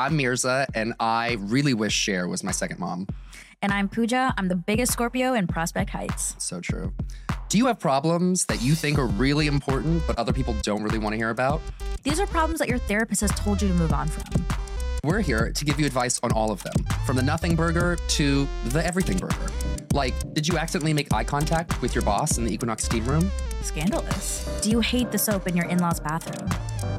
I'm Mirza, and I really wish Cher was my second mom. And I'm Pooja. I'm the biggest Scorpio in Prospect Heights. So true. Do you have problems that you think are really important, but other people don't really want to hear about? These are problems that your therapist has told you to move on from. We're here to give you advice on all of them, from the nothing burger to the everything burger. Like, did you accidentally make eye contact with your boss in the Equinox steam room? Scandalous. Do you hate the soap in your in law's bathroom?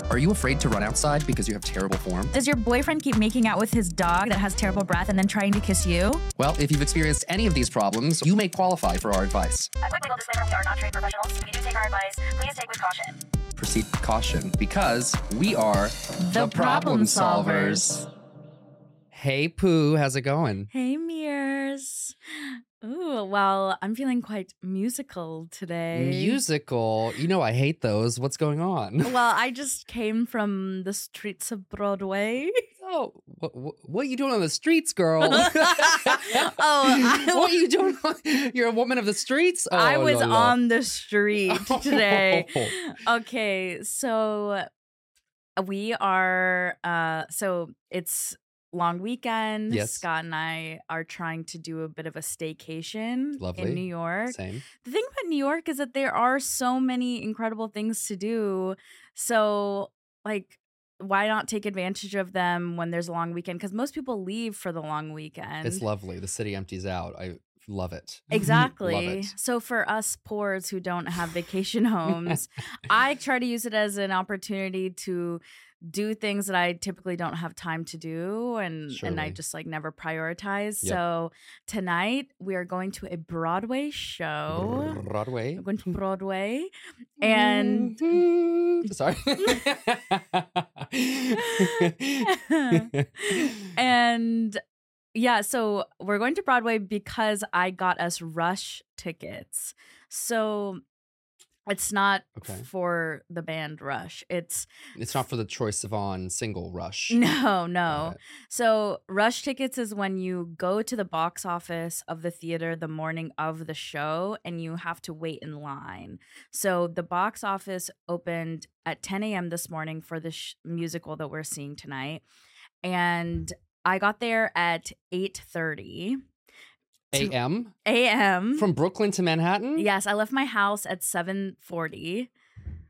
Are you afraid to run outside because you have terrible form? Does your boyfriend keep making out with his dog that has terrible breath and then trying to kiss you? Well, if you've experienced any of these problems, you may qualify for our advice. A quick legal disclaimer we are not trained professionals. If you do take our advice, please take with caution. Proceed with caution because we are The Problemed Solvers. Hey, Pooh, how's it going? Hey, Mears. Ooh, well, I'm feeling quite musical today. Musical. You know, I hate those. What's going on? Well, I just came from the streets of Broadway. Oh, what, what, what are you doing on the streets, girl? oh, I, what are you doing? on- You're a woman of the streets? Oh, I was la, la. on the street today. okay, so we are uh so it's long weekend. Yes. Scott and I are trying to do a bit of a staycation Lovely. in New York. Same. The thing about New York is that there are so many incredible things to do. So, like, why not take advantage of them when there's a long weekend? Because most people leave for the long weekend. It's lovely. The city empties out. I love it. Exactly. love it. So for us poors who don't have vacation homes, I try to use it as an opportunity to do things that I typically don't have time to do and and I just like never prioritize. Yep. So tonight we are going to a Broadway show. Broadway. We're going to Broadway and Mhm. Sorry. and yeah, so we're going to Broadway because I got us rush tickets. So it's not Okay. for the band Rush. It's it's not for the Troye Sivan single rush. no, no. So rush tickets is when you go to the box office of the theater the morning of the show and you have to wait in line. So the box office opened at 10 a.m. this morning for the sh- musical that we're seeing tonight, and I got there at 8:30 AM a.m. from Brooklyn to Manhattan. yes, I left my house at 7:40.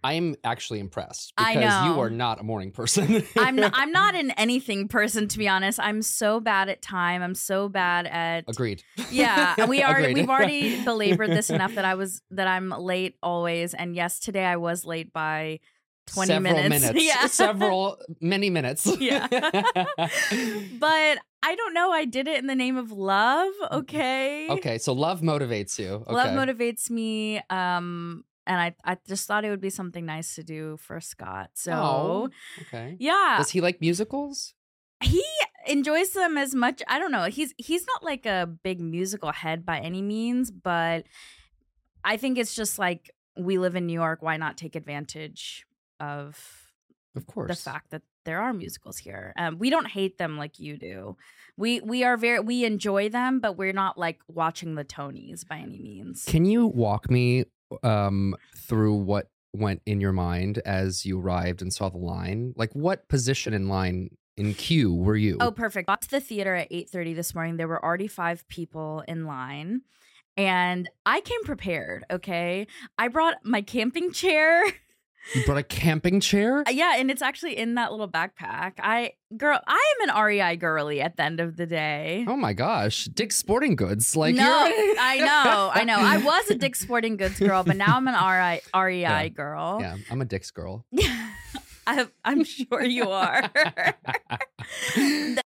I am actually impressed because you are not a morning person. I'm not, I'm not an anything person to be honest. I'm so bad at time. I'm so bad at Agreed. Yeah, we are. Agreed. We've already belabored this enough that I was that I'm late always. And yes, today I was late by 20 Several minutes. Yeah. Several many minutes. Yeah. but I don't know. I did it in the name of love. Okay. okay, so love motivates you. Okay. Love motivates me. Um, and I I just thought it would be something nice to do for Scott. So Oh, okay. yeah, Does he like musicals? he enjoys them as much i don't know he's he's not like a big musical head by any means but i think it's just like we live in new york why not take advantage of Of course. the fact that there are musicals here um, we don't hate them like you do we we are very we enjoy them but we're not like watching the tonys by any means Can you walk me um through what went in your mind as you arrived and saw the line? Like what position in line in queue were you? Oh, perfect. Got to the theater at 8:30 this morning. There were already 5 people in line. And I came prepared, okay? I brought my camping chair. you brought a camping chair? Uh, yeah, and it's actually in that little backpack. I girl, I am an REI girly at the end of the day. Oh my gosh, Dick's Sporting Goods. Like no, I know, I know. I was a Dick's Sporting Goods girl, but now I'm an REI, REI Yeah. girl. Yeah, I'm a Dick's girl. I, I'm sure you are. the,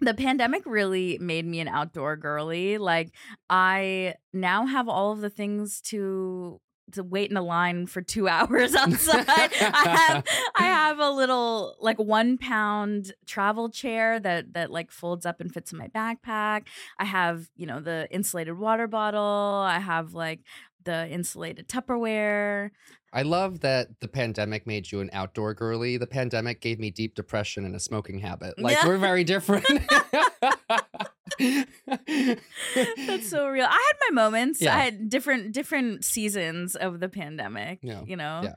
the pandemic really made me an outdoor girly. Like I now have all of the things to to wait in a line for two hours outside. I have I have a little like one pound travel chair that that like folds up and fits in my backpack. I have you know the insulated water bottle. I have like the insulated Tupperware. I love that the pandemic made you an outdoor girly. The pandemic gave me deep depression and a smoking habit. Like Yeah. we're very different. That's so real. I had my moments. Yeah. I had different different seasons of the pandemic. Yeah. You know, yeah.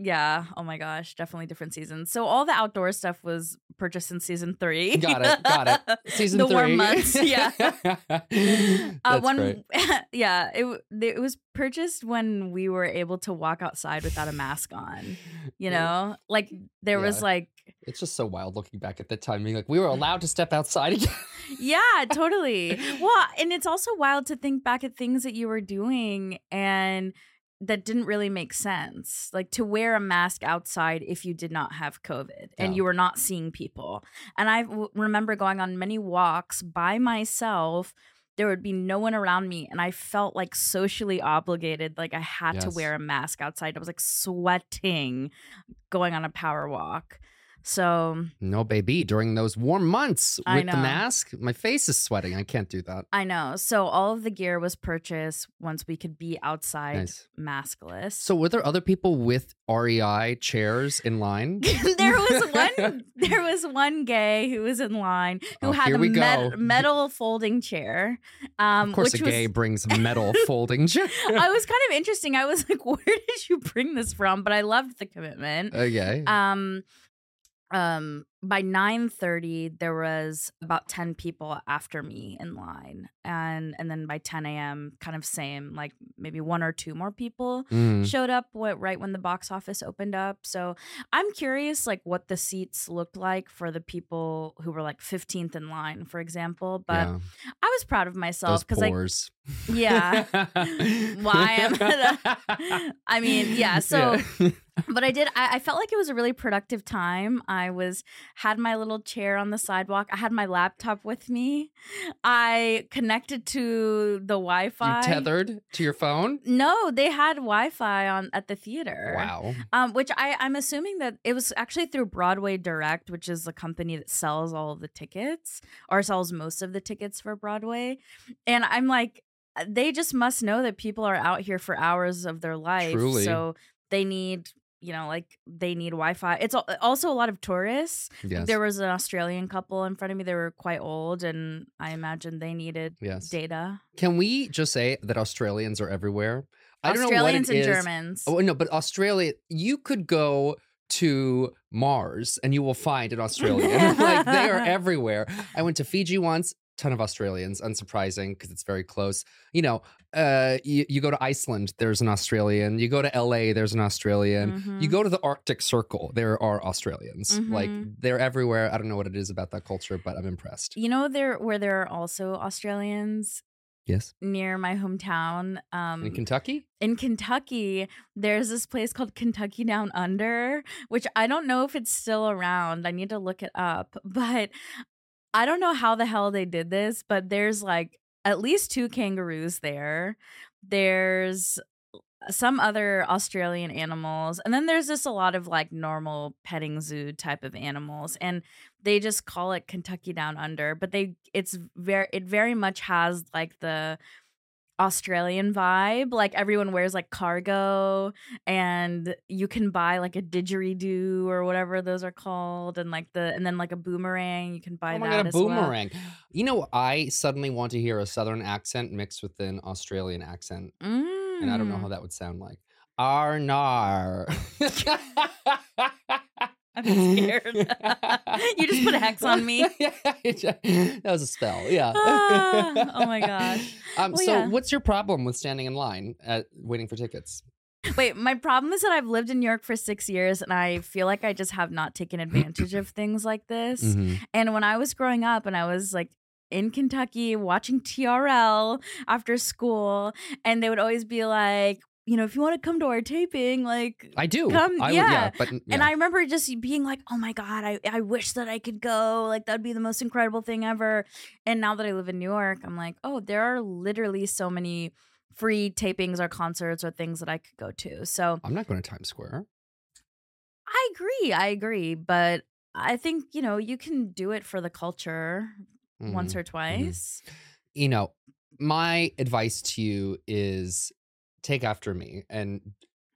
Yeah. Oh my gosh, definitely different seasons. So all the outdoor stuff was purchased in season three. Got it, got it. Season the three. warm months, yeah. Uh, one, great. yeah, it it was purchased when we were able to walk outside without a mask on. You know, like there was like, It's just so wild looking back at the time, being like, we were allowed to step outside again. yeah, totally. Well, and it's also wild to think back at things that you were doing and that didn't really make sense. Like to wear a mask outside if you did not have COVID and Yeah. you were not seeing people. And I w- remember going on many walks by myself. There would be no one around me, and I felt like socially obligated. Like I had to wear a mask outside. I was like sweating going on a power walk. So No, baby. During those warm months with the mask, my face is sweating. I can't do that. I know. So all of the gear was purchased once we could be outside Nice. maskless. So, were there other people with REI chairs in line? there was one there was one gay who was in line who Oh, had a go. metal folding chair. Um Of course, which a was gay brings metal folding chair. I was kind of interesting. I was like, where did you bring this from? But I loved the commitment. Okay. Um um by 9:30 there was about 10 people after me in line and and then by 10 a.m kind of same like maybe one or two more people Mm. showed up what right when the box office opened up so i'm curious like what the seats looked like for the people who were like 15th in line for example but yeah. i was proud of myself because i yeah Why am I mean, yeah, so- Yeah. but i did I, I felt like it was a really productive time i was had my little chair on the sidewalk i had my laptop with me i connected to the wi-fi tethered to your phone? no they had wi-fi on at the theater Wow. um, which I, I'm assuming that it was actually through Broadway Direct, which is the company that sells all of the tickets or sells most of the tickets for Broadway. And I'm like, they just must know that people are out here for hours of their life. Truly. So they need, you know, like they need Wi Fi. It's also a lot of tourists. Yes. There was an Australian couple in front of me. They were quite old, and I imagine they needed yes. data. Can we just say that Australians are everywhere? I don't know what Australians it and is. Germans. Oh no, but Australia, you could go to Mars and you will find an Australian. like they are everywhere. I went to Fiji once, ton of Australians, unsurprising because it's very close. You know, uh, you, you go to Iceland, there's an Australian. You go to LA, there's an Australian. Mhm. You go to the Arctic Circle, there are Australians. Like Mhm. they're everywhere. I don't know what it is about that culture, but I'm impressed. You know there where there are also Australians Yes. near my hometown. Um In Kentucky? in Kentucky, there's this place called Kentucky Down Under, which I don't know if it's still around. I need to look it up. But I don't know how the hell they did this, but there's like at least two kangaroos there. There's uh, some other Australian animals, and then there's just a lot of like normal petting zoo type of animals, and they just call it Kentucky Down Under. But they, it's very, it very much has like the Australian vibe. Like everyone wears like cargo, and you can buy like a didgeridoo or whatever those are called, and like the and then like a boomerang. You can buy oh my that god, a as well. boomerang. You know, I suddenly want to hear a southern accent mixed with an Australian accent. And I don't know Mm. how that would sound like. Arnar. I'm scared. You just put a hex on me. that was a spell. Yeah. Ah, oh my gosh. Um, Well, so, yeah. what's your problem with standing in line at waiting for tickets? Wait, my problem is that I've lived in New York for six years and I feel like I just have not taken advantage of things like this. Mhm. And when I was growing up and I was like in Kentucky watching TRL after school, and they would always be like, you know, if you want to come to our taping, like, I do. Come- I would, yeah. yeah. But And. I remember just being like, oh my God, I, I wish that I could go. Like, that'd be the most incredible thing ever. And now that I live in New York, I'm like, oh, there are literally so many free tapings or concerts or things that I could go to. So I'm not going to Times Square. I agree. I agree. But I think, you know, you can do it for the culture once Mhm. or twice. you know, my advice to you is take after me. And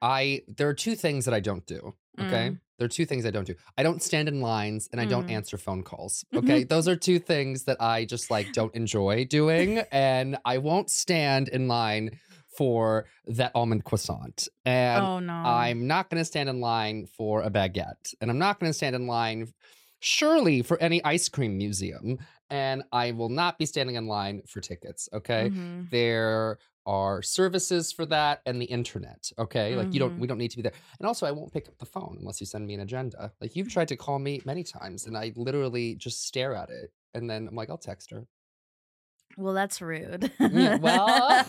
I, there are two things that I don't do. Okay. Mm. There are two things I don't do. I don't stand in lines and I don't Mm. answer phone calls. Okay. Those are two things that I just like don't enjoy doing. And I won't stand in line for that almond croissant. And oh no. I'm not going to stand in line for a baguette. And I'm not going to stand in line, surely, for any ice cream museum. And I will not be standing in line for tickets. Okay. Mhm. There are services for that and the internet. Okay. Like you don't, we mm-hmm. don't need to be there. And also, I won't pick up the phone unless you send me an agenda. Like you've tried to call me many times and I literally just stare at it. And then I'm like, I'll text her. Well, that's rude. Yeah, well,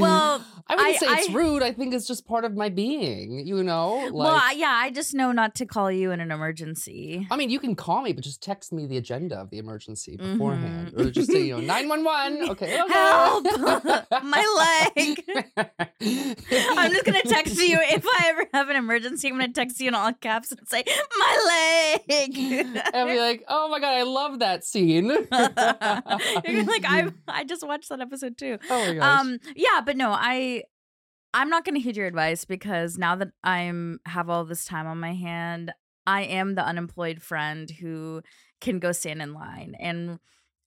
well, I wouldn't I- say it's I- rude. I think it's just part of my being, you know? Like, well, I- yeah, I just know not to call you in an emergency. I mean, you can call me, but just text me the agenda of the emergency beforehand. Mhm. Or just say, you know, 911. Okay. okay. Help! My leg. I'm just gonna text you if I ever have an emergency. I'm gonna text you in all caps and say my leg. and be like, oh my God, I love that scene. You're like I I just watched that episode too. oh my gosh. Um yeah, but no, I I'm not going to heed your advice because now that I'm have all this time on my hand, I am the unemployed friend who can go stand in line and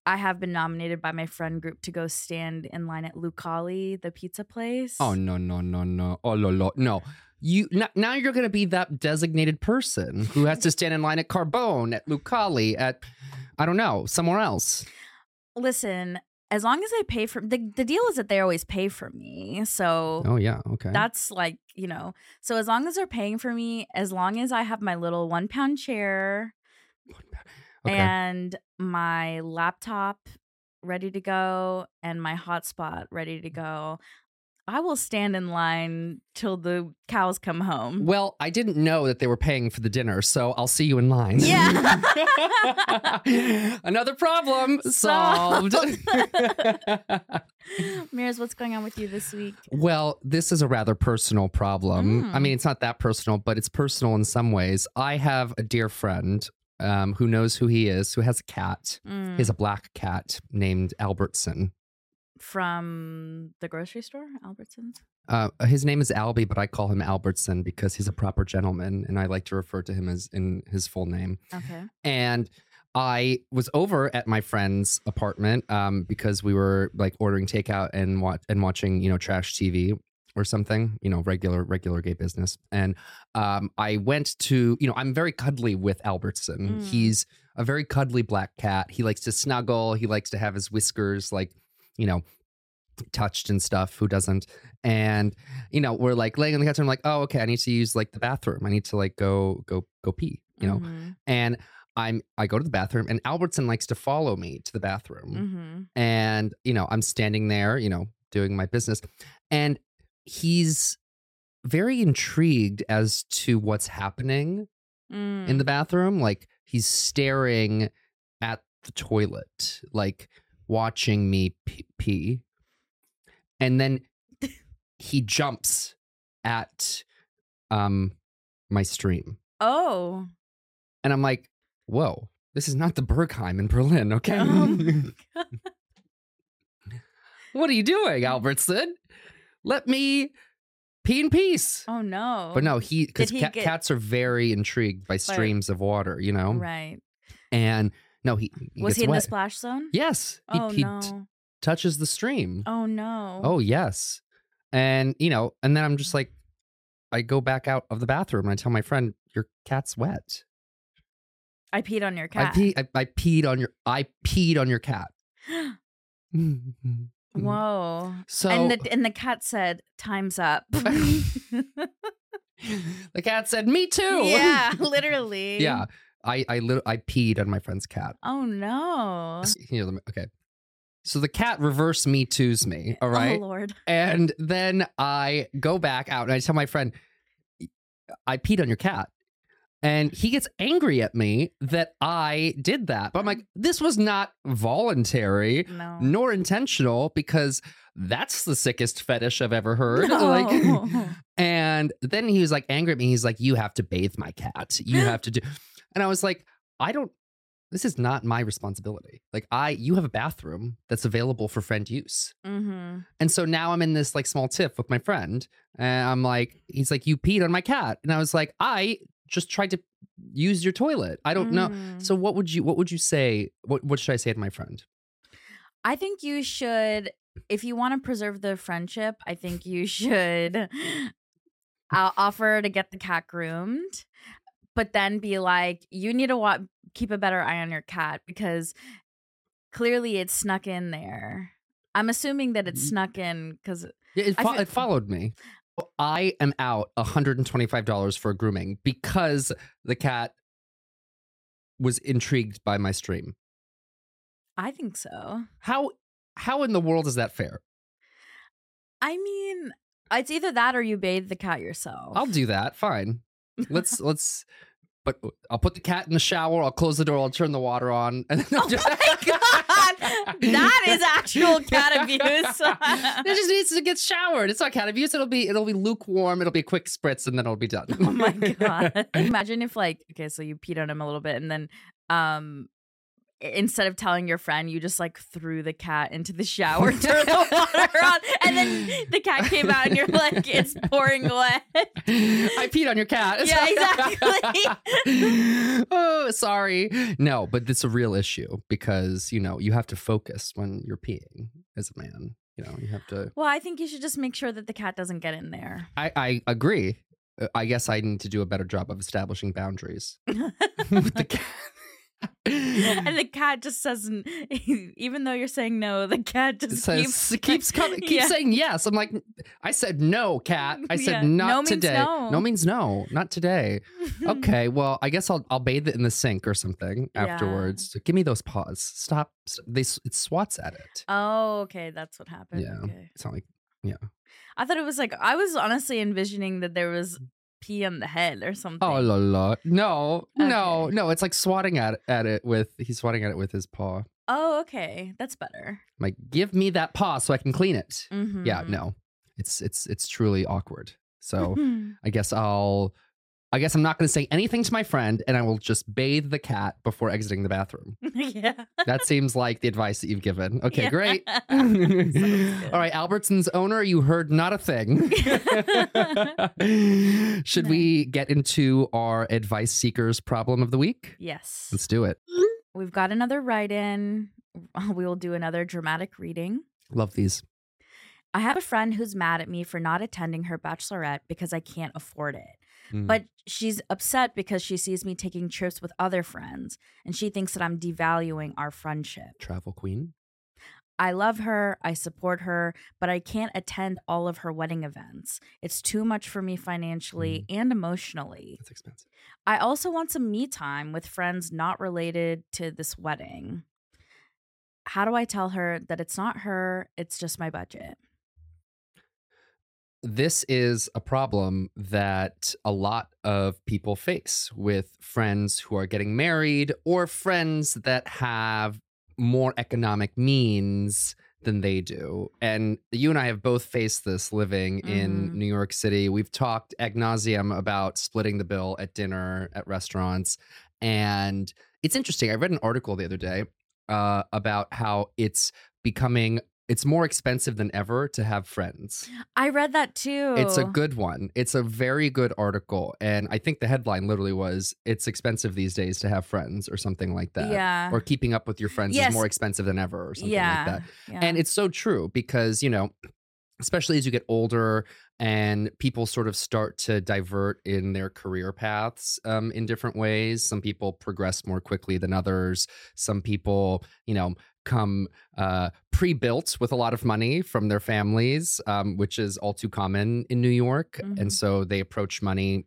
I have been nominated by my friend group to go stand in line at Lucali, the pizza place. oh, no, no, no, no. Oh, no, no. No. You n- now you're going to be that designated person who has to stand in line at Carbone, at Lucali, at I don't know, somewhere else. Listen, as long as I pay for the the deal is that they always pay for me. So Oh yeah, okay. That's like, you know, so as long as they're paying for me, as long as I have my little one pound chair okay. and my laptop ready to go and my hotspot ready to mm. go, I will stand in line till the cows come home. well, I didn't know that they were paying for the dinner, so I'll see you in line. Yeah. Another problem solved. Mears, what's going on with you this week? well, this is a rather personal problem. I Mm. mean, it's not that personal, but it's personal in some ways. I have a dear friend um, who knows who he is, who has a cat. Mm, He has a black cat named Albertson. From the grocery store, Albertsons? Uh, his name is Albie, but I call him Albertson because he's a proper gentleman, and I like to refer to him as in his full name. Okay. and I was over at my friend's apartment um, because we were like ordering takeout and wa- and watching you know trash TV or something, you know, regular regular gay business. And um, I went to you know I'm very cuddly with Albertson. Mm. He's a very cuddly black cat. He likes to snuggle. He likes to have his whiskers like you know touched and stuff who doesn't and you know we're like laying on the couch and i'm like oh okay i need to use like the bathroom i need to like go go go pee you know Mhm. and I'm I go to the bathroom and Albertson likes to follow me to the bathroom. Mhm. And you know, I'm standing there, you know, doing my business and he's very intrigued as to what's happening Mm. in the bathroom. Like he's staring at the toilet, like watching me pee. pee. And then he jumps at um my stream. Oh. And I'm like, whoa, this is not the Berghain in Berlin, okay? Oh what are you doing, Albertson? Let me pee in peace. Oh no. But no, he because cat, get- cats are very intrigued by streams of water, you know. Right. And no, he, he Was he in wet. the splash zone? Yes, he, Oh he t- touches the stream. Oh no. Oh yes, and you know, and then I'm just like, I go back out of the bathroom and I tell my friend, "Your cat's wet." I peed on your cat. I, pee, I, I peed on your I peed on your cat. Whoa. So and the and the cat said, "Time's up." the cat said, "Me too." yeah, literally. yeah. I I lit- I peed on my friend's cat. Oh no. You know, okay. So the cat reverse me to's me, all oh, right? Oh Lord. And then I go back out and I tell my friend, I peed on your cat. And he gets angry at me that I did that. But I'm like, this was not voluntary No. nor intentional because that's the sickest fetish I've ever heard. No. Like, and then he was like angry at me. He's like, you have to bathe my cat. You have to do. And I was like, I don't. This is not my responsibility. Like I, you have a bathroom that's available for friend use. mm-hmm. And so now I'm in this like small tiff with my friend. And I'm like, he's like, you peed on my cat. And I was like, I just tried to use your toilet. I don't know. Mm. So what would you what would you say? What what should I say to my friend? I think you should if you want to preserve the friendship, I think you should uh, offer to get the cat groomed, but then be like, you need to wa- keep a better eye on your cat because clearly it snuck in there. I'm assuming that it Mhm. snuck in because Yeah, it, fo- it followed me. I am out $125 for grooming because the cat was intrigued by my stream. I think so. How how in the world is that fair? I mean, it's either that or you bathe the cat yourself. I'll do that. Fine. Let's let's but I'll put the cat in the shower, I'll close the door, I'll turn the water on, and then I'll Oh just my God! That is actual cat abuse. it just needs to get showered. It's not cat abuse. It'll be it'll be lukewarm. It'll be a quick spritz, and then it'll be done. oh my god! Imagine if like okay, so you peed on him a little bit, and then um. Instead of telling your friend, you just like threw the cat into the shower, turned the water on, and then the cat came out, and you're like, "It's pouring wet." I peed on your cat. Yeah, exactly. oh, sorry. No, but it's a real issue because you know you have to focus when you're peeing as a man. You know, you have to. Well, I think you should just make sure that the cat doesn't get in there. I, I agree. Uh, I guess I need to do a better job of establishing boundaries with the cat. And the cat just doesn't even though you're saying no the cat just says keeps keeps coming, keeps Yeah. saying yes. I'm like, I said no, cat. I said Yeah. not No means today. no. means no, not today. Okay, well, I guess I'll I'll bathe it in the sink or something Yeah. afterwards. Give me those paws. Stop. st- They it swats at it. oh okay that's what happened Yeah. okay It's not like yeah i thought it was like i was honestly envisioning that there was pee on the head or something oh la la. No, no, Okay. no. It's like swatting at at it with he's swatting at it with his paw. oh okay that's better like, give me that paw so I can clean it. mm-hmm. Yeah, no. It's it's it's truly awkward. So I guess I'll I guess I'm not going to say anything to my friend and I will just bathe the cat before exiting the bathroom. yeah That seems like the advice that you've given. Okay, Yeah. great. All right, Albertson's owner, you heard not a thing. Should we get into our advice seekers problem of the week? yes Let's do it. we've got another write-in we will do another dramatic reading Love these. I have a friend who's mad at me for not attending her bachelorette because I can't afford it. Mm. But she's upset because she sees me taking trips with other friends and she thinks that I'm devaluing our friendship. travel queen. I love her, I support her, but I can't attend all of her wedding events. It's too much for me financially and emotionally. That's expensive. I also want some me time with friends not related to this wedding. How do I tell her that it's not her, it's just my budget? This is a problem that a lot of people face with friends who are getting married or friends that have more economic means than they do. And you and I have both faced this living in Mhm. New York City. We've talked ad nauseum about splitting the bill at dinner at restaurants. And it's interesting. I read an article the other day uh, about how it's becoming it's more expensive than ever to have friends. I read that too. It's a good one. It's a very good article. And I think the headline literally was It's expensive these days to have friends or something like that. Yeah. Or keeping up with your friends Yes. is more expensive than ever or something yeah. like that. yeah. And it's so true because, you know, especially as you get older and people sort of start to divert in their career paths um, in different ways. Some people progress more quickly than others. Some people, you know, come uh, pre-built with a lot of money from their families, um, which is all too common in New York, Mhm. and so they approach money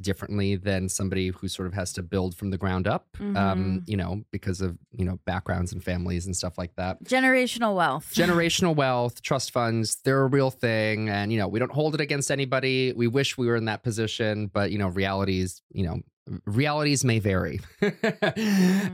differently than somebody who sort of has to build from the ground up. Um, Mhm. you know, because of you know backgrounds and families and stuff like that generational wealth. generational wealth, trust funds, they're a real thing. And, you know, we don't hold it against anybody. We wish we were in that position, but, you know, realities, you know, realities may vary.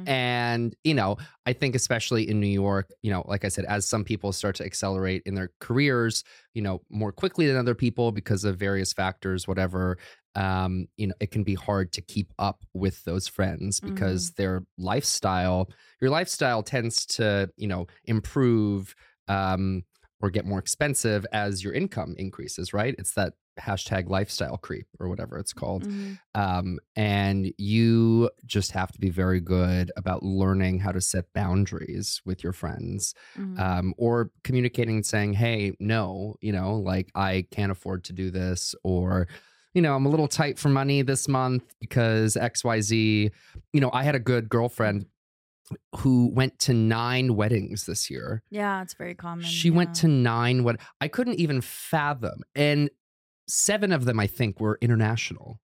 And, you know, I think especially in New York, you know, like I said, as some people start to accelerate in their careers, you know, more quickly than other people because of various factors, whatever, um, you know, it can be hard to keep up with those friends because their lifestyle, your lifestyle tends to, you know, improve um, or get more expensive as your income increases, right? It's that hashtag lifestyle creep or whatever it's called. Mhm. Um, and you just have to be very good about learning how to set boundaries with your friends Mhm. um, or communicating and saying, hey, no, you know, like I can't afford to do this, or, you know, I'm a little tight for money this month because XYZ. You know, I had a good girlfriend who went to nine weddings this year. yeah, it's very common. She went to nine what I couldn't even fathom. And seven of them, I think, were international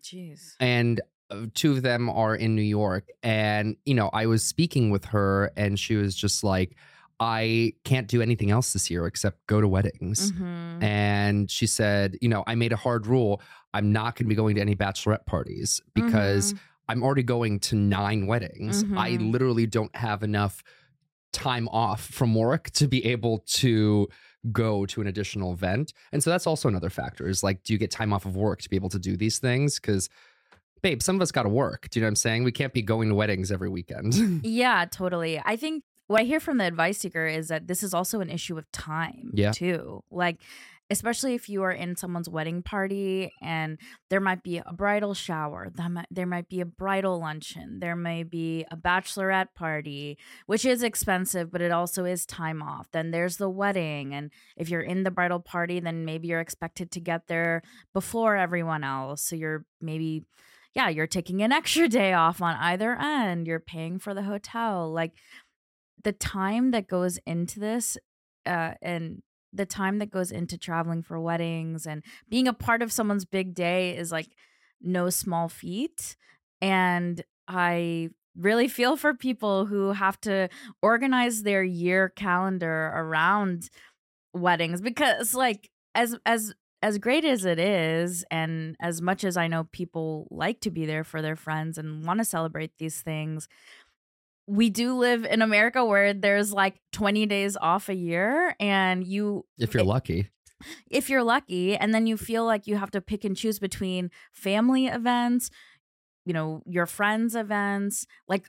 Jeez. and uh, two of them are in New York. And, you know, I was speaking with her and she was just like, I can't do anything else this year except go to weddings. Mhm. And she said, you know, I made a hard rule. I'm not going to be going to any bachelorette parties because Mhm. I'm already going to nine weddings. I Mhm. literally don't have enough time off from work to be able to go to an additional event. And so that's also another factor is like, do you get time off of work to be able to do these things? Because, babe, some of us got to work. Do you know what I'm saying? We can't be going to weddings every weekend. Yeah, totally. I think what I hear from the advice seeker is that this is also an issue of time, Yeah. too. Like, especially if you are in someone's wedding party and there might be a bridal shower, there might be a bridal luncheon, there may be a bachelorette party, which is expensive, but it also is time off. Then there's the wedding, and if you're in the bridal party, then maybe you're expected to get there before everyone else. So you're maybe yeah, you're taking an extra day off on either end. You're paying for the hotel. Like the time that goes into this, uh, and the time that goes into traveling for weddings and being a part of someone's big day is like no small feat. And I really feel for people who have to organize their year calendar around weddings because like as as as great as it is and as much as I know people like to be there for their friends and want to celebrate these things we do live in America where there's like 20 days off a year and you if you're eh, lucky. if you're lucky and then you feel like you have to pick and choose between family events you know your friends events like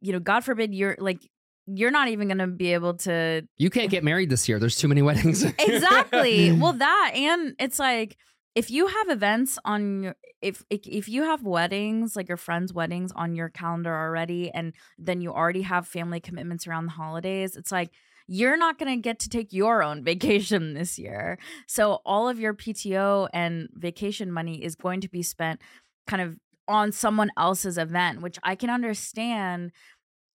you know god forbid you're like you're not even going to be able to You can't get married this year. There's too many weddings. exactly well that and it's like if you have events on your if if you have weddings like your friends weddings on your calendar already and then you already have family commitments around the holidays it's like you're not going to get to take your own vacation this year. So all of your PTO and vacation money is going to be spent kind of on someone else's event which I can understand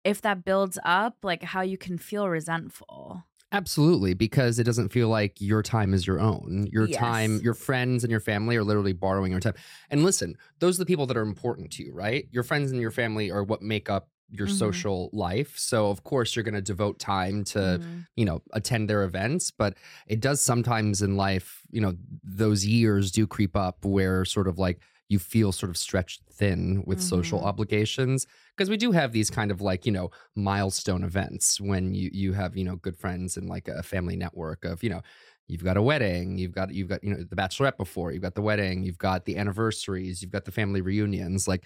if that builds up like how you can feel resentful Absolutely, because it doesn't feel like your time is your own. Your Yes. time, your friends and your family are literally borrowing your time. And listen, those are the people that are important to you, right? Your friends and your family are what make up your Mhm. social life. So, of course, you're going to devote time to, Mhm. you know, attend their events. But it does sometimes in life, you know, those years do creep up where sort of like you feel sort of stretched thin with social Mhm. obligations because we do have these kind of like you know milestone events when you you have you know good friends and like a family network of you know you've got a wedding you've got you've got you know the bachelorette before you've got the wedding you've got the anniversaries you've got the family reunions like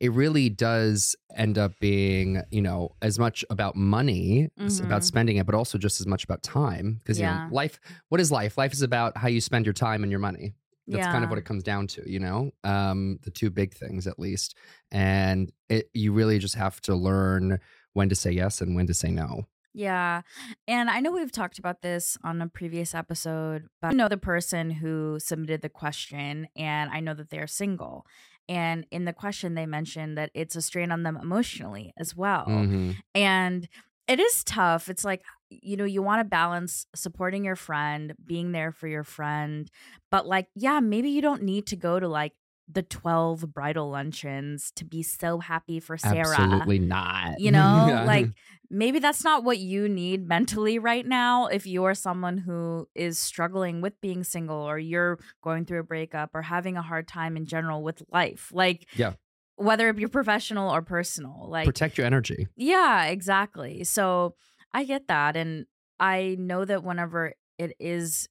it really does end up being you know as much about money it's about spending it but also just as much about time because you know life what is life? Life is about how you spend your time and your money that's kind of what it comes down to, you know, um, the two big things at least. And it, you really just have to learn when to say yes and when to say no. Yeah. And I know we've talked about this on a previous episode, but I know the person who submitted the question and I know that they're single. And in the question, they mentioned that it's a strain on them emotionally as well. Mhm. And it is tough. It's like, you know, you want to balance supporting your friend, being there for your friend, but like, yeah, maybe you don't need to go to like the 12 bridal luncheons to be so happy for Sarah. Absolutely not. You know, Yeah. like maybe that's not what you need mentally right now if you're someone who is struggling with being single or you're going through a breakup or having a hard time in general with life. Like, Yeah. whether it be professional or personal. Like, protect your energy. yeah, exactly. So I get that. And I know that whenever it is,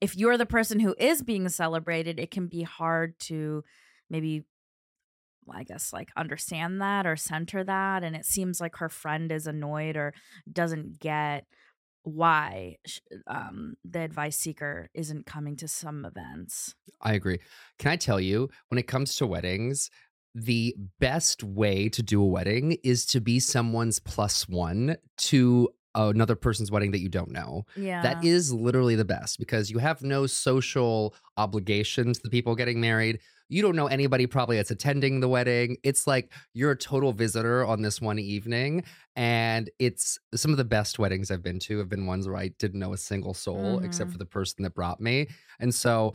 if you're the person who is being celebrated, it can be hard to maybe, I guess, like understand that or center that. And it seems like her friend is annoyed or doesn't get why um, the advice seeker isn't coming to some events. I agree. Can I tell you, when it comes to weddings, the best way to do a wedding is to be someone's plus one to another person's wedding that you don't know. Yeah. That is literally the best because you have no social obligations to the people getting married. You don't know anybody probably that's attending the wedding. It's like you're a total visitor on this one evening. And it's some of the best weddings I've been to have been ones where I didn't know a single soul except Mhm. for the person that brought me. And so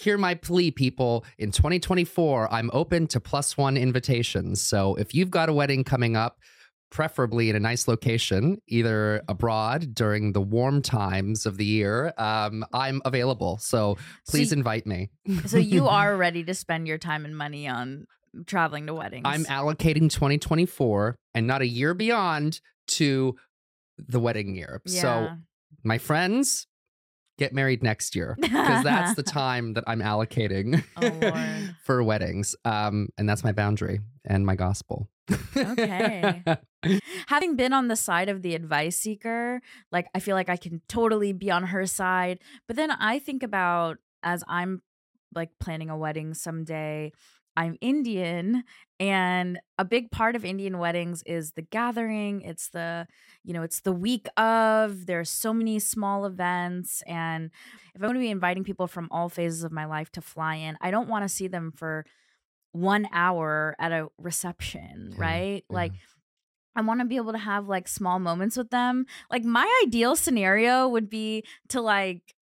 hear my plea, people. In 2024, I'm open to plus one invitations. So if you've got a wedding coming up, preferably in a nice location, either abroad during the warm times of the year, um, I'm available. So please so, invite me. so you are ready to spend your time and money on traveling to weddings. I'm allocating 2024 and not a year beyond to the wedding year. So my friends, get married next year because that's the time that I'm allocating Oh, for weddings. Um, and that's my boundary and my gospel. Okay. having been on the side of the advice seeker, like I feel like I can totally be on her side. But then I think about as I'm like planning a wedding someday, I'm Indian and a big part of Indian weddings is the gathering. It's the, you know, it's the week of. There's so many small events and if I'm going to be inviting people from all phases of my life to fly in, I don't want to see them for one hour at a reception, Yeah, right? yeah. Like I want to be able to have like small moments with them. Like my ideal scenario would be to like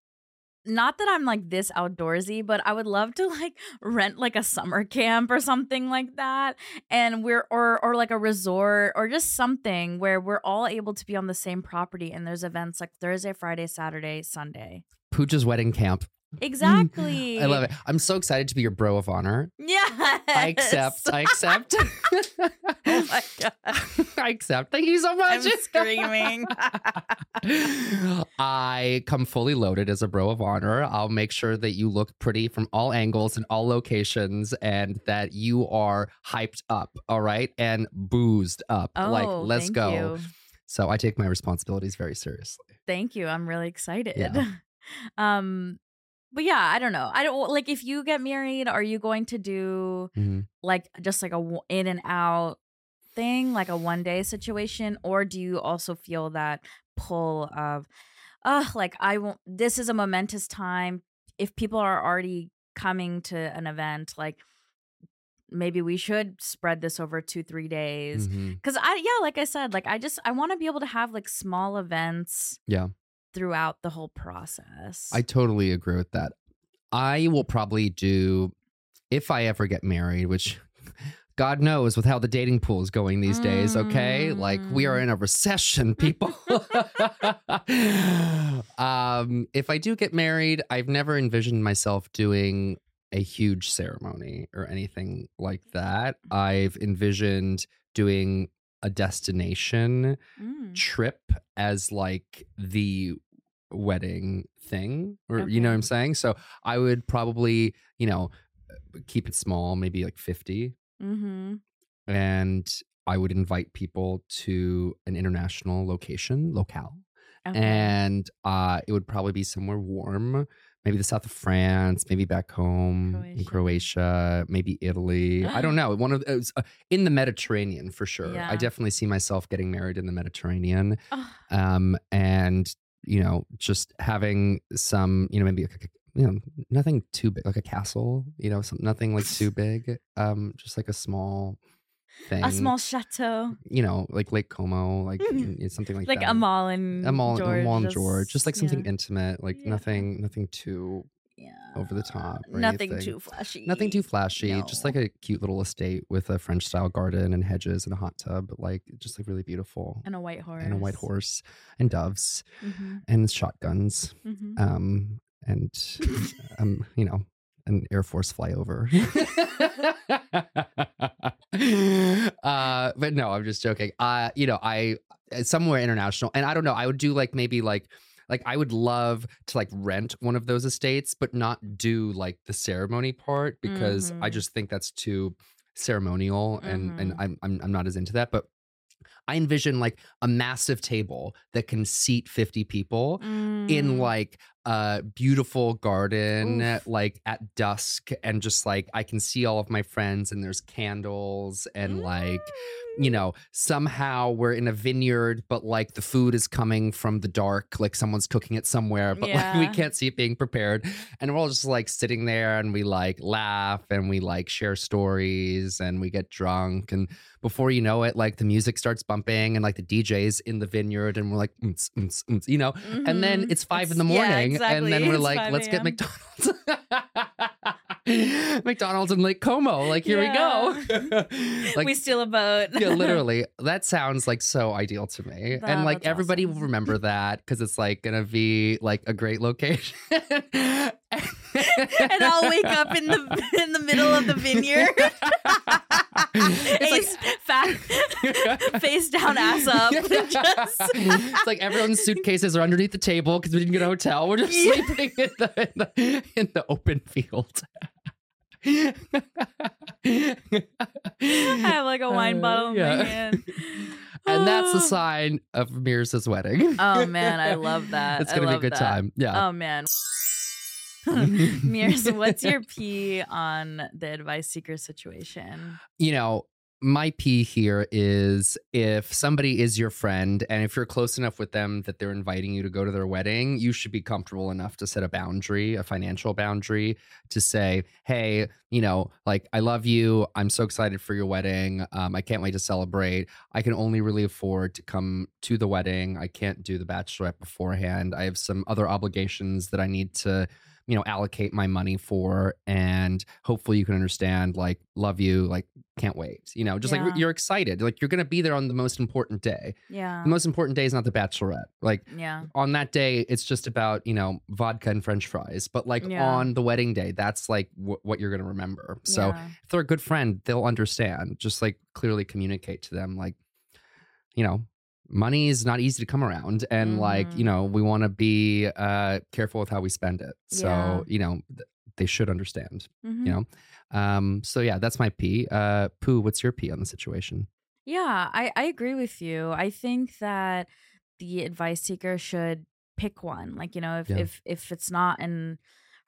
not that I'm like this outdoorsy, but I would love to like rent like a summer camp or something like that. And we're or or like a resort or just something where we're all able to be on the same property and there's events like Thursday, Friday, Saturday, Sunday. Pooja's wedding camp. Exactly. I love it. I'm so excited to be your bro of honor. Yes. I accept. I accept. Oh my god. I accept. Thank you so much. I'm screaming. I come fully loaded as a bro of honor. I'll make sure that you look pretty from all angles and all locations and that you are hyped up, all right? And boozed up. Oh, like, let's go. you. So I take my responsibilities very seriously. Thank you. I'm really excited. Yeah. um but yeah, I don't know. I don't like if you get married, are you going to do Mhm. like just like a in and out thing, like a one day situation, or do you also feel that pull of, uh, like I won't. This is a momentous time. If people are already coming to an event, like maybe we should spread this over two three days. Because I yeah, like I said, like I just I want to be able to have like small events Yeah. Throughout the whole process. I totally agree with that. I will probably do, if I ever get married, which God knows with how the dating pool is going these days, okay? Like we are Mm. in a recession, people. um, if I do get married, I've never envisioned myself doing a huge ceremony or anything like that. I've envisioned doing a destination Mm. trip as like the wedding thing or you know what i'm saying so i would probably you know keep it small maybe like 50 Mm-hmm. and i would invite people to an international location locale Okay. and uh it would probably be somewhere warm maybe the south of france maybe back home in croatia. Maybe italy. I don't know. One of those uh, in the mediterranean for sure. Yeah. i definitely see myself getting married in the mediterranean Oh, um and you know just having some you know maybe like a, you know nothing too big like a castle you know some, nothing like too big um just like a small thing a small chateau, you know like lake como like Mhm. something like, that. like that Amal and Amal, George. Amal and just- George, just like something yeah, intimate, like Yeah. nothing, nothing too, yeah. over the top Nothing anything. too flashy. nothing too flashy. Just like a cute little estate with a French style garden and hedges and a hot tub, but like just like really beautiful. and a white horse And a white horse and doves Mm-hmm, and shotguns, mm-hmm. um, and um, you know, an Air Force flyover. uh, but no, I'm just joking. Uh, you know, I somewhere international, and I don't know. I would do like maybe like like I would love to like rent one of those estates, but not do like the ceremony part because I Mhm. just think that's too ceremonial, and and Mhm. I'm, I'm I'm not as into that. But I envision like a massive table that can seat 50 people in Mm. like a beautiful garden Oof. like at dusk and just like I can see all of my friends and there's candles and like you know somehow we're in a vineyard but like the food is coming from the dark like someone's cooking it somewhere but like we can't see it being prepared and we're all just like sitting there and we like laugh and we like share stories and we get drunk and before you know it like the music starts bumping and like the DJ's in the vineyard and we're like "Oons, oons, oons," you know and then Mhm. it's five in the It's- yeah, morning, exactly. and then we're It's like, let's get McDonald's. McDonald's in Lake Como. Like, here we go. like, we steal a boat. yeah, literally. That sounds like so ideal to me. That- and like everybody will remember that because it's like gonna be like a great location. And I'll wake up in the in the middle of the vineyard. It's Ace, fat, face down, ass up. Just it's like everyone's suitcases are underneath the table because we didn't get a hotel. We're just Yeah. sleeping in the, in the in the open field. I have like a wine Uh, bottle in yeah. my hand. and that's the sign of Mirza's wedding. Oh man, I love that. it's gonna be a good that. time. Yeah. Oh man. Mears, what's your P on the advice seeker situation? you know, my P here is if somebody is your friend and if you're close enough with them that they're inviting you to go to their wedding, you should be comfortable enough to set a boundary, a financial boundary to say, hey, you know, like, I love you. I'm so excited for your wedding. Um, I can't wait to celebrate. I can only really afford to come to the wedding. I can't do the bachelorette beforehand. I have some other obligations that I need to you know allocate my money for and hopefully you can understand like love you like can't wait you know just Yeah. like you're excited like you're gonna be there on the most important day Yeah. the most important day is not the bachelorette like Yeah. on that day it's just about you know vodka and french fries but like Yeah. on the wedding day that's like wh- what you're gonna remember so yeah. if they're a good friend they'll understand just like clearly communicate to them like you know money is not easy to come around and like Mhm. you know we want to be uh careful with how we spend it so Yeah. you know th- they should understand Mhm. you know um so yeah that's my p uh pooh what's your p on the situation Yeah, I, I agree with you. I think that the advice seeker should pick one. Like, you know, if Yeah. if if it's not in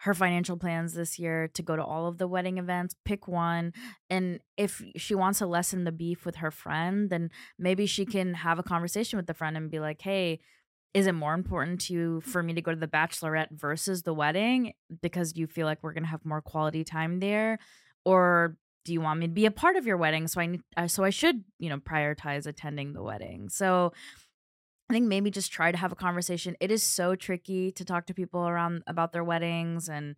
her financial plans this year to go to all of the wedding events, pick one. And if she wants to lessen the beef with her friend, then maybe she can have a conversation with the friend and be like, hey, is it more important to you for me to go to the bachelorette versus the wedding because you feel like we're going to have more quality time there? Or do you want me to be a part of your wedding so i need uh, so i should you know prioritize attending the wedding so i think maybe just try to have a conversation. It is so tricky to talk to people around about their weddings and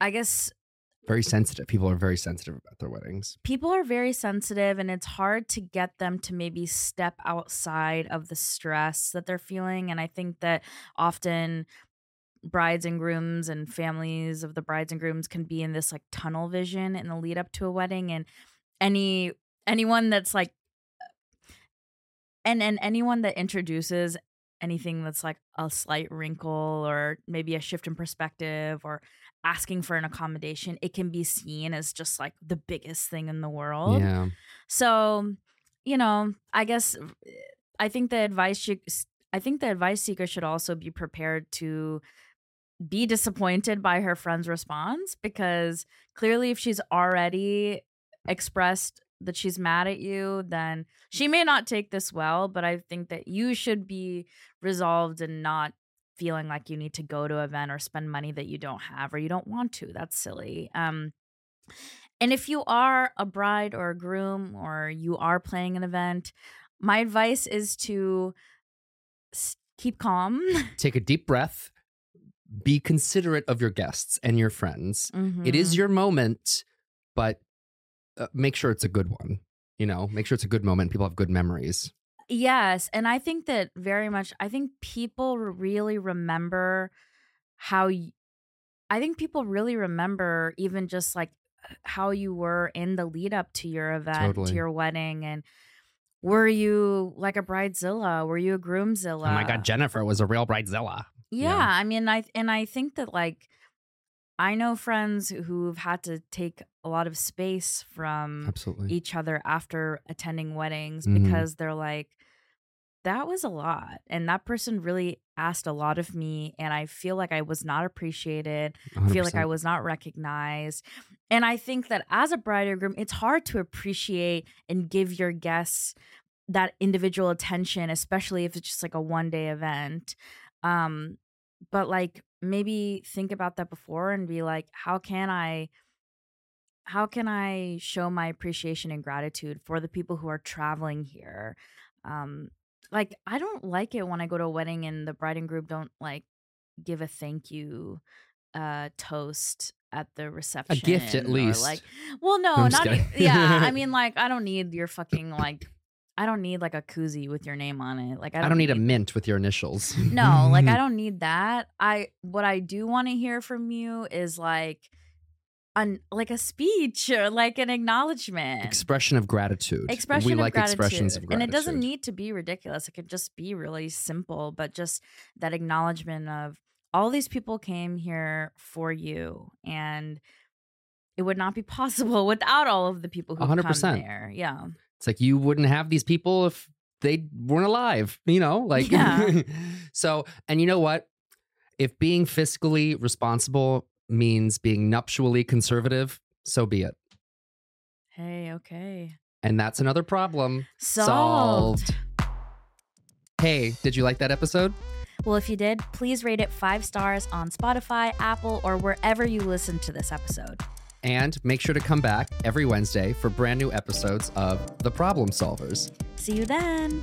i guess very sensitive. People are very sensitive about their weddings. People are very sensitive and it's hard to get them to maybe step outside of the stress that they're feeling and i think that often brides and grooms and families of the brides and grooms can be in this like tunnel vision in the lead up to a wedding and any anyone that's like and and anyone that introduces anything that's like a slight wrinkle or maybe a shift in perspective or asking for an accommodation it can be seen as just like the biggest thing in the world. Yeah. So, you know, I guess uh, I think the advice should, I think the advice seeker should also be prepared to be disappointed by her friend's response because clearly if she's already expressed that she's mad at you, then she may not take this well, but I think that you should be resolved and not feeling like you need to go to an event or spend money that you don't have or you don't want to. That's silly. Um and if you are a bride or a groom or you are playing an event, my advice is to keep calm. take a deep breath be considerate of your guests and your friends It is Mhm. your moment, but uh, make sure it's a good one. You know, make sure it's a good moment. People have good memories. Yes, and I think that very much I think people really remember how y- I think people really remember even just like how you were in the lead up to your event, Totally. to your wedding and were you like a bridezilla? Were you a groomzilla? Oh my God, Jennifer was a real bridezilla. Yeah, Yeah. I mean, I and I think that like I know friends who've had to take a lot of space from Absolutely. each other after attending weddings Mhm. because they're like, that was a lot. And that person really asked a lot of me. And I feel like I was not appreciated. I feel like I was not recognized. And I think that as a bride or groom, it's hard to appreciate and give your guests that individual attention, especially if it's just like a one day event. Um, but like maybe think about that before and be like, how can I how can I show my appreciation and gratitude for the people who are traveling here? Um, like I don't like it when I go to a wedding and the bride and groom don't like give a thank you uh toast at the reception A gift at least. like well no I'm not yeah i mean like i don't need your fucking like i don't need like a koozie with your name on it like i I don't, don't need a mint with your initials. no like i don't need that i what i do want to hear from you is like an like a speech or like an acknowledgement expression of gratitude. expression we of like gratitude. expressions of gratitude. and it doesn't need to be ridiculous it could just be really simple but just that acknowledgement of all these people came here for you and it would not be possible without all of the people who come 100%. there yeah It's like you wouldn't have these people if they weren't alive, you know? Like Yeah. so and you know what? If being fiscally responsible means being nuptially conservative, so be it. hey okay And that's another problem. solved. Hey, did you like that episode? well if you did please rate it five stars on spotify apple or wherever you listen to this episode And make sure to come back every Wednesday for brand new episodes of The Problemed Solvers. see you then